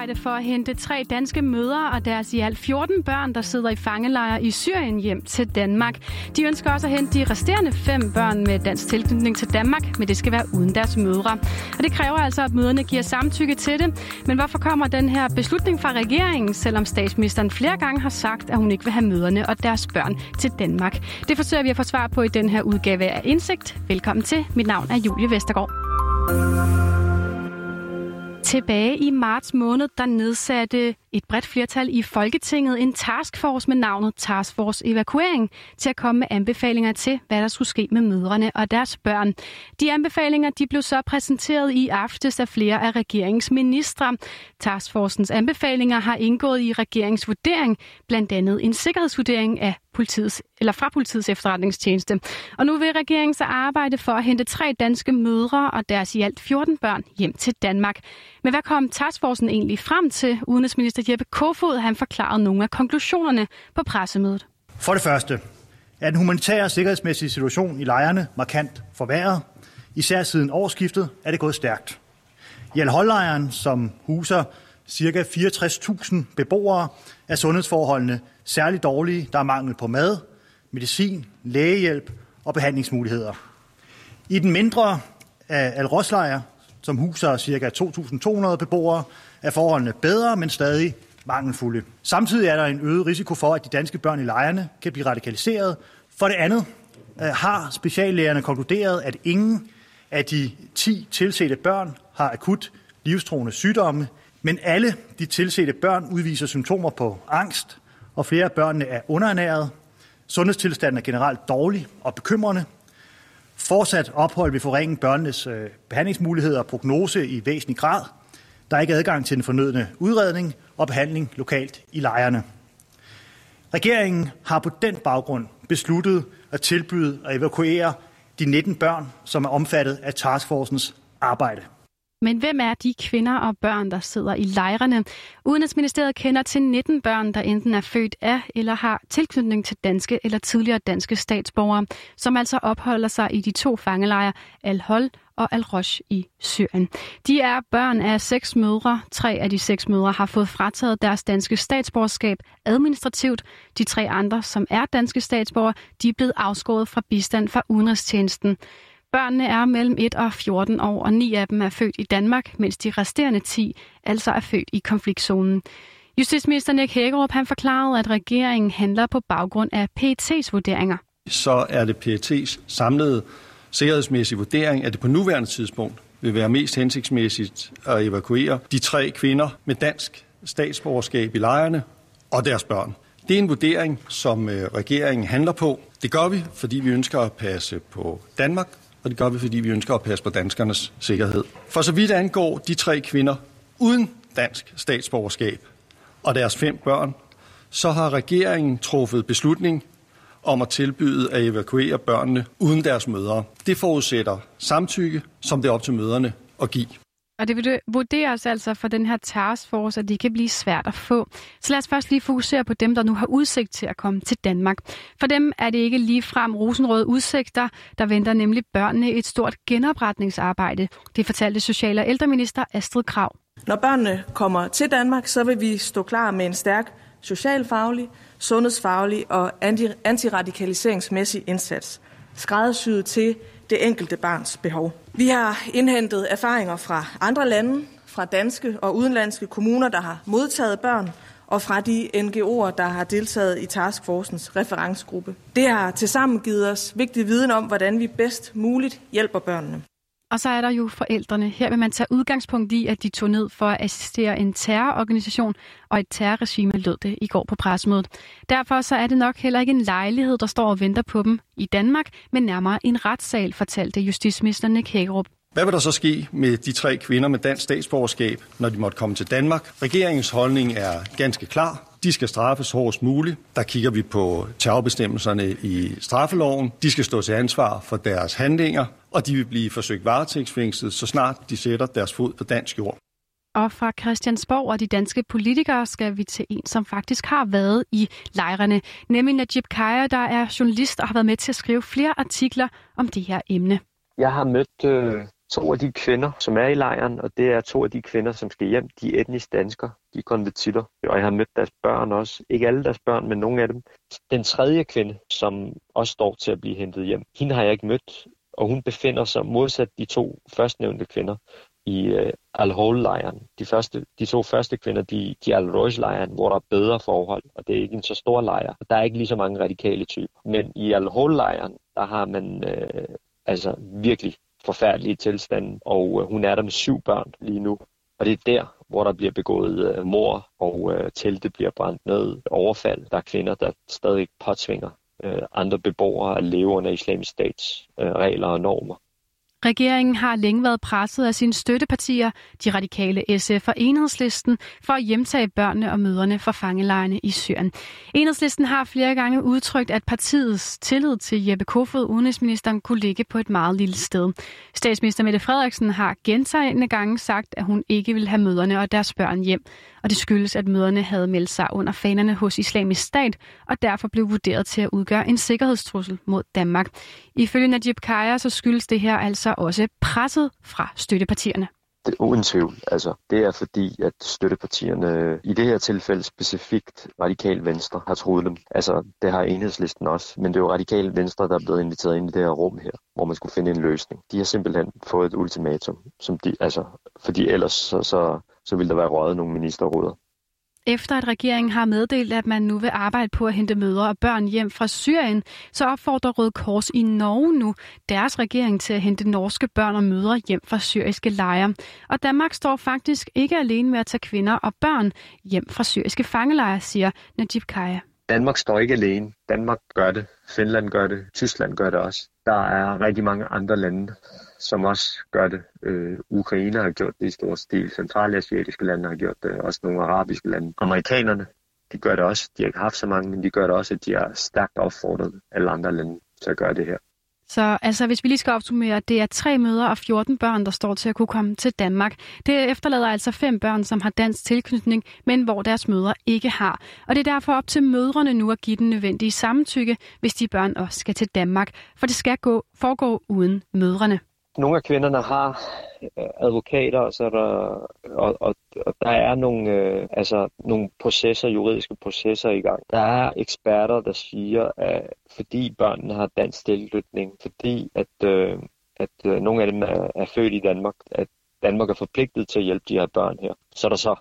arbejde for at hente tre danske mødre og deres i alt 14 børn, der sidder i fangelejre i Syrien hjem til Danmark. De ønsker også at hente de resterende fem børn med dansk tilknytning til Danmark, men det skal være uden deres mødre. Og det kræver altså, at møderne giver samtykke til det. Men hvorfor kommer den her beslutning fra regeringen, selvom statsministeren flere gange har sagt, at hun ikke vil have møderne og deres børn til Danmark? Det forsøger vi at få svar på i den her udgave af Indsigt. Velkommen til. Mit navn er Julie Vestergaard. Tilbage i marts måned, der nedsatte et bredt flertal i Folketinget en taskforce med navnet Taskforce Evakuering til at komme med anbefalinger til, hvad der skulle ske med mødrene og deres børn. De anbefalinger de blev så præsenteret i aftes af flere af regeringens ministre. Taskforcens anbefalinger har indgået i regeringsvurdering, blandt andet en sikkerhedsvurdering af politiets, eller fra politiets efterretningstjeneste. Og nu vil regeringen så arbejde for at hente tre danske mødre og deres i alt 14 børn hjem til Danmark. Men hvad kom taskforcen egentlig frem til? Udenrigsminister Jeppe Kofod han forklarede nogle af konklusionerne på pressemødet. For det første er den humanitære og sikkerhedsmæssige situation i lejrene markant forværret. Især siden årsskiftet er det gået stærkt. I Al-Holdlejren, som huser ca. 64.000 beboere, er sundhedsforholdene særligt dårlige. Der er mangel på mad, medicin, lægehjælp og behandlingsmuligheder. I den mindre af Al-Roslejr, som huser ca. 2.200 beboere, er forholdene bedre, men stadig mangelfulde. Samtidig er der en øget risiko for, at de danske børn i lejrene kan blive radikaliseret. For det andet øh, har speciallægerne konkluderet, at ingen af de 10 tilsete børn har akut livstruende sygdomme, men alle de tilsete børn udviser symptomer på angst, og flere af børnene er underernæret. Sundhedstilstanden er generelt dårlig og bekymrende. Fortsat ophold vil forringe børnenes øh, behandlingsmuligheder og prognose i væsentlig grad. Der er ikke adgang til den fornødne udredning og behandling lokalt i lejrene. Regeringen har på den baggrund besluttet at tilbyde at evakuere de 19 børn, som er omfattet af taskforcens arbejde. Men hvem er de kvinder og børn, der sidder i lejrene? Udenrigsministeriet kender til 19 børn, der enten er født af eller har tilknytning til danske eller tidligere danske statsborgere, som altså opholder sig i de to fangelejre Al-Hol og Al-Rosh i Syrien. De er børn af seks mødre. Tre af de seks mødre har fået frataget deres danske statsborgerskab administrativt. De tre andre, som er danske statsborgere, de er blevet afskåret fra bistand fra udenrigstjenesten. Børnene er mellem 1 og 14 år, og ni af dem er født i Danmark, mens de resterende 10 altså er født i konfliktzonen. Justitsminister Nick Hækkerup han forklarede, at regeringen handler på baggrund af PET's vurderinger. Så er det PET's samlede sikkerhedsmæssige vurdering, at det på nuværende tidspunkt vil være mest hensigtsmæssigt at evakuere de tre kvinder med dansk statsborgerskab i lejrene og deres børn. Det er en vurdering, som øh, regeringen handler på. Det gør vi, fordi vi ønsker at passe på Danmark og det gør vi, fordi vi ønsker at passe på danskernes sikkerhed. For så vidt angår de tre kvinder uden dansk statsborgerskab og deres fem børn, så har regeringen truffet beslutning om at tilbyde at evakuere børnene uden deres mødre. Det forudsætter samtykke, som det er op til møderne at give. Og det vurderes altså for den her taskforce, at det kan blive svært at få. Så lad os først lige fokusere på dem, der nu har udsigt til at komme til Danmark. For dem er det ikke lige frem rosenrøde udsigter. Der venter nemlig børnene et stort genopretningsarbejde. Det fortalte Social- og ældreminister Astrid Krav. Når børnene kommer til Danmark, så vil vi stå klar med en stærk socialfaglig, sundhedsfaglig og antiradikaliseringsmæssig indsats. Skræddersyet til det enkelte barns behov. Vi har indhentet erfaringer fra andre lande, fra danske og udenlandske kommuner, der har modtaget børn, og fra de NGO'er, der har deltaget i Taskforcens referencegruppe. Det har tilsammen givet os vigtig viden om, hvordan vi bedst muligt hjælper børnene. Og så er der jo forældrene. Her vil man tage udgangspunkt i, at de tog ned for at assistere en terrororganisation, og et terrorregime lød det i går på pressemødet. Derfor så er det nok heller ikke en lejlighed, der står og venter på dem i Danmark, men nærmere en retssal, fortalte justitsminister Nick Hagerup. Hvad vil der så ske med de tre kvinder med dansk statsborgerskab, når de måtte komme til Danmark? Regeringens holdning er ganske klar. De skal straffes hårdest muligt. Der kigger vi på terrorbestemmelserne i straffeloven. De skal stå til ansvar for deres handlinger, og de vil blive forsøgt varetægtsfængslet, så snart de sætter deres fod på dansk jord. Og fra Christiansborg og de danske politikere skal vi til en, som faktisk har været i lejrene, nemlig Najib Kaya, der er journalist og har været med til at skrive flere artikler om det her emne. Jeg har mødt øh, To af de kvinder, som er i lejren, og det er to af de kvinder, som skal hjem, de er etnisk danskere, de er konvertitter, og jeg har mødt deres børn også. Ikke alle deres børn, men nogle af dem. Den tredje kvinde, som også står til at blive hentet hjem, hende har jeg ikke mødt, og hun befinder sig modsat de to førstnævnte kvinder i øh, Al-Hol-lejren. De, første, de to første kvinder, de, de er Al-Roj-lejren, hvor der er bedre forhold, og det er ikke en så stor lejr. Der er ikke lige så mange radikale typer. Men i Al-Hol-lejren, der har man øh, altså virkelig forfærdelige tilstande, og øh, hun er der med syv børn lige nu. Og det er der, hvor der bliver begået øh, uh, mor, og uh, bliver brændt ned, overfald. Der er kvinder, der stadig påtvinger andre beboere at leve under islamisk stats regler og normer. Regeringen har længe været presset af sine støttepartier, de radikale SF og Enhedslisten, for at hjemtage børnene og mødrene fra fangelejrene i Syrien. Enhedslisten har flere gange udtrykt, at partiets tillid til Jeppe Kofod, udenrigsministeren, kunne ligge på et meget lille sted. Statsminister Mette Frederiksen har gentagende gange sagt, at hun ikke vil have mødrene og deres børn hjem. Og det skyldes, at møderne havde meldt sig under fanerne hos islamisk stat, og derfor blev vurderet til at udgøre en sikkerhedstrussel mod Danmark. Ifølge Najib Kaya, så skyldes det her altså også presset fra støttepartierne. Det er uden tvivl. Altså, det er fordi, at støttepartierne i det her tilfælde specifikt radikal venstre har troet dem. Altså, det har enhedslisten også. Men det er jo radikal venstre, der er blevet inviteret ind i det her rum her, hvor man skulle finde en løsning. De har simpelthen fået et ultimatum, som de, altså, fordi ellers så, så, så ville der være røget nogle ministerråder. Efter at regeringen har meddelt, at man nu vil arbejde på at hente mødre og børn hjem fra Syrien, så opfordrer Røde Kors i Norge nu deres regering til at hente norske børn og mødre hjem fra syriske lejre. Og Danmark står faktisk ikke alene med at tage kvinder og børn hjem fra syriske fangelejre, siger Najib Kaya. Danmark står ikke alene. Danmark gør det. Finland gør det. Tyskland gør det også. Der er rigtig mange andre lande, som også gør det. Øh, Ukraine har gjort det i stor stil. Centralasiatiske lande har gjort det. Også nogle arabiske lande. Amerikanerne, de gør det også. De har ikke haft så mange, men de gør det også, at de har stærkt opfordret alle andre lande til at gøre det her. Så altså, hvis vi lige skal opsummere, det er tre møder og 14 børn, der står til at kunne komme til Danmark. Det efterlader altså fem børn, som har dansk tilknytning, men hvor deres mødre ikke har. Og det er derfor op til mødrene nu at give den nødvendige samtykke, hvis de børn også skal til Danmark. For det skal gå, foregå uden mødrene. Nogle af kvinderne har øh, advokater, advokater, så der, og, og, og der er nogle, øh, altså, nogle processer, juridiske processer i gang. Der er eksperter, der siger, at fordi børnene har dansk tilknytning, fordi at, øh, at øh, nogle af dem er, er født i Danmark, at Danmark er forpligtet til at hjælpe de her børn her. Så er der så,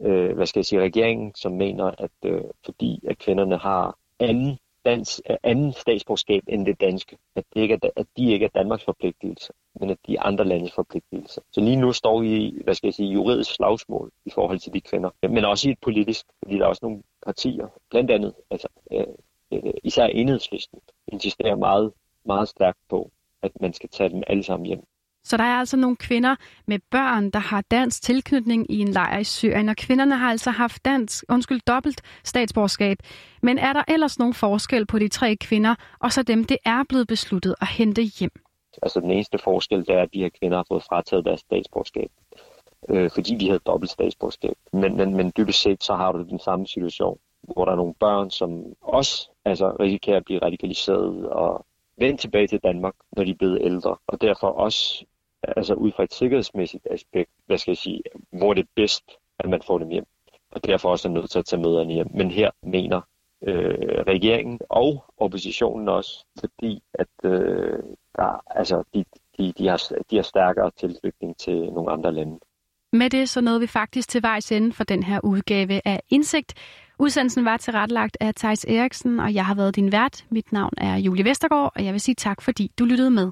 øh, hvad skal jeg sige, regeringen, som mener, at øh, fordi at kvinderne har anden dansk, øh, anden statsborgerskab end det danske. At, det ikke er, at de ikke er Danmarks forpligtelse, men at de er andre landes forpligtelse. Så lige nu står vi i, hvad skal jeg sige, juridisk slagsmål i forhold til de kvinder, men også i et politisk, fordi der er også nogle partier, blandt andet, altså øh, øh, især enhedslisten, insisterer meget, meget stærkt på, at man skal tage dem alle sammen hjem. Så der er altså nogle kvinder med børn, der har dansk tilknytning i en lejr i Syrien, og kvinderne har altså haft dansk, undskyld, dobbelt statsborgerskab. Men er der ellers nogen forskel på de tre kvinder, og så dem, det er blevet besluttet at hente hjem? Altså den eneste forskel, det er, at de her kvinder har fået frataget deres statsborgerskab, øh, fordi de havde dobbelt statsborgerskab. Men, men, men dybest set, så har du den samme situation, hvor der er nogle børn, som også altså, risikerer at blive radikaliseret og vende tilbage til Danmark, når de er blevet ældre, og derfor også altså ud fra et sikkerhedsmæssigt aspekt, hvad skal jeg sige, hvor det er bedst, at man får dem hjem. Og derfor også er nødt til at tage møderne hjem. Men her mener øh, regeringen og oppositionen også, fordi at øh, der, altså, de, de, de, har, de har stærkere tilknytning til nogle andre lande. Med det så nåede vi faktisk til vejs ende for den her udgave af Indsigt. Udsendelsen var tilrettelagt af Tejs Eriksen, og jeg har været din vært. Mit navn er Julie Vestergaard, og jeg vil sige tak, fordi du lyttede med.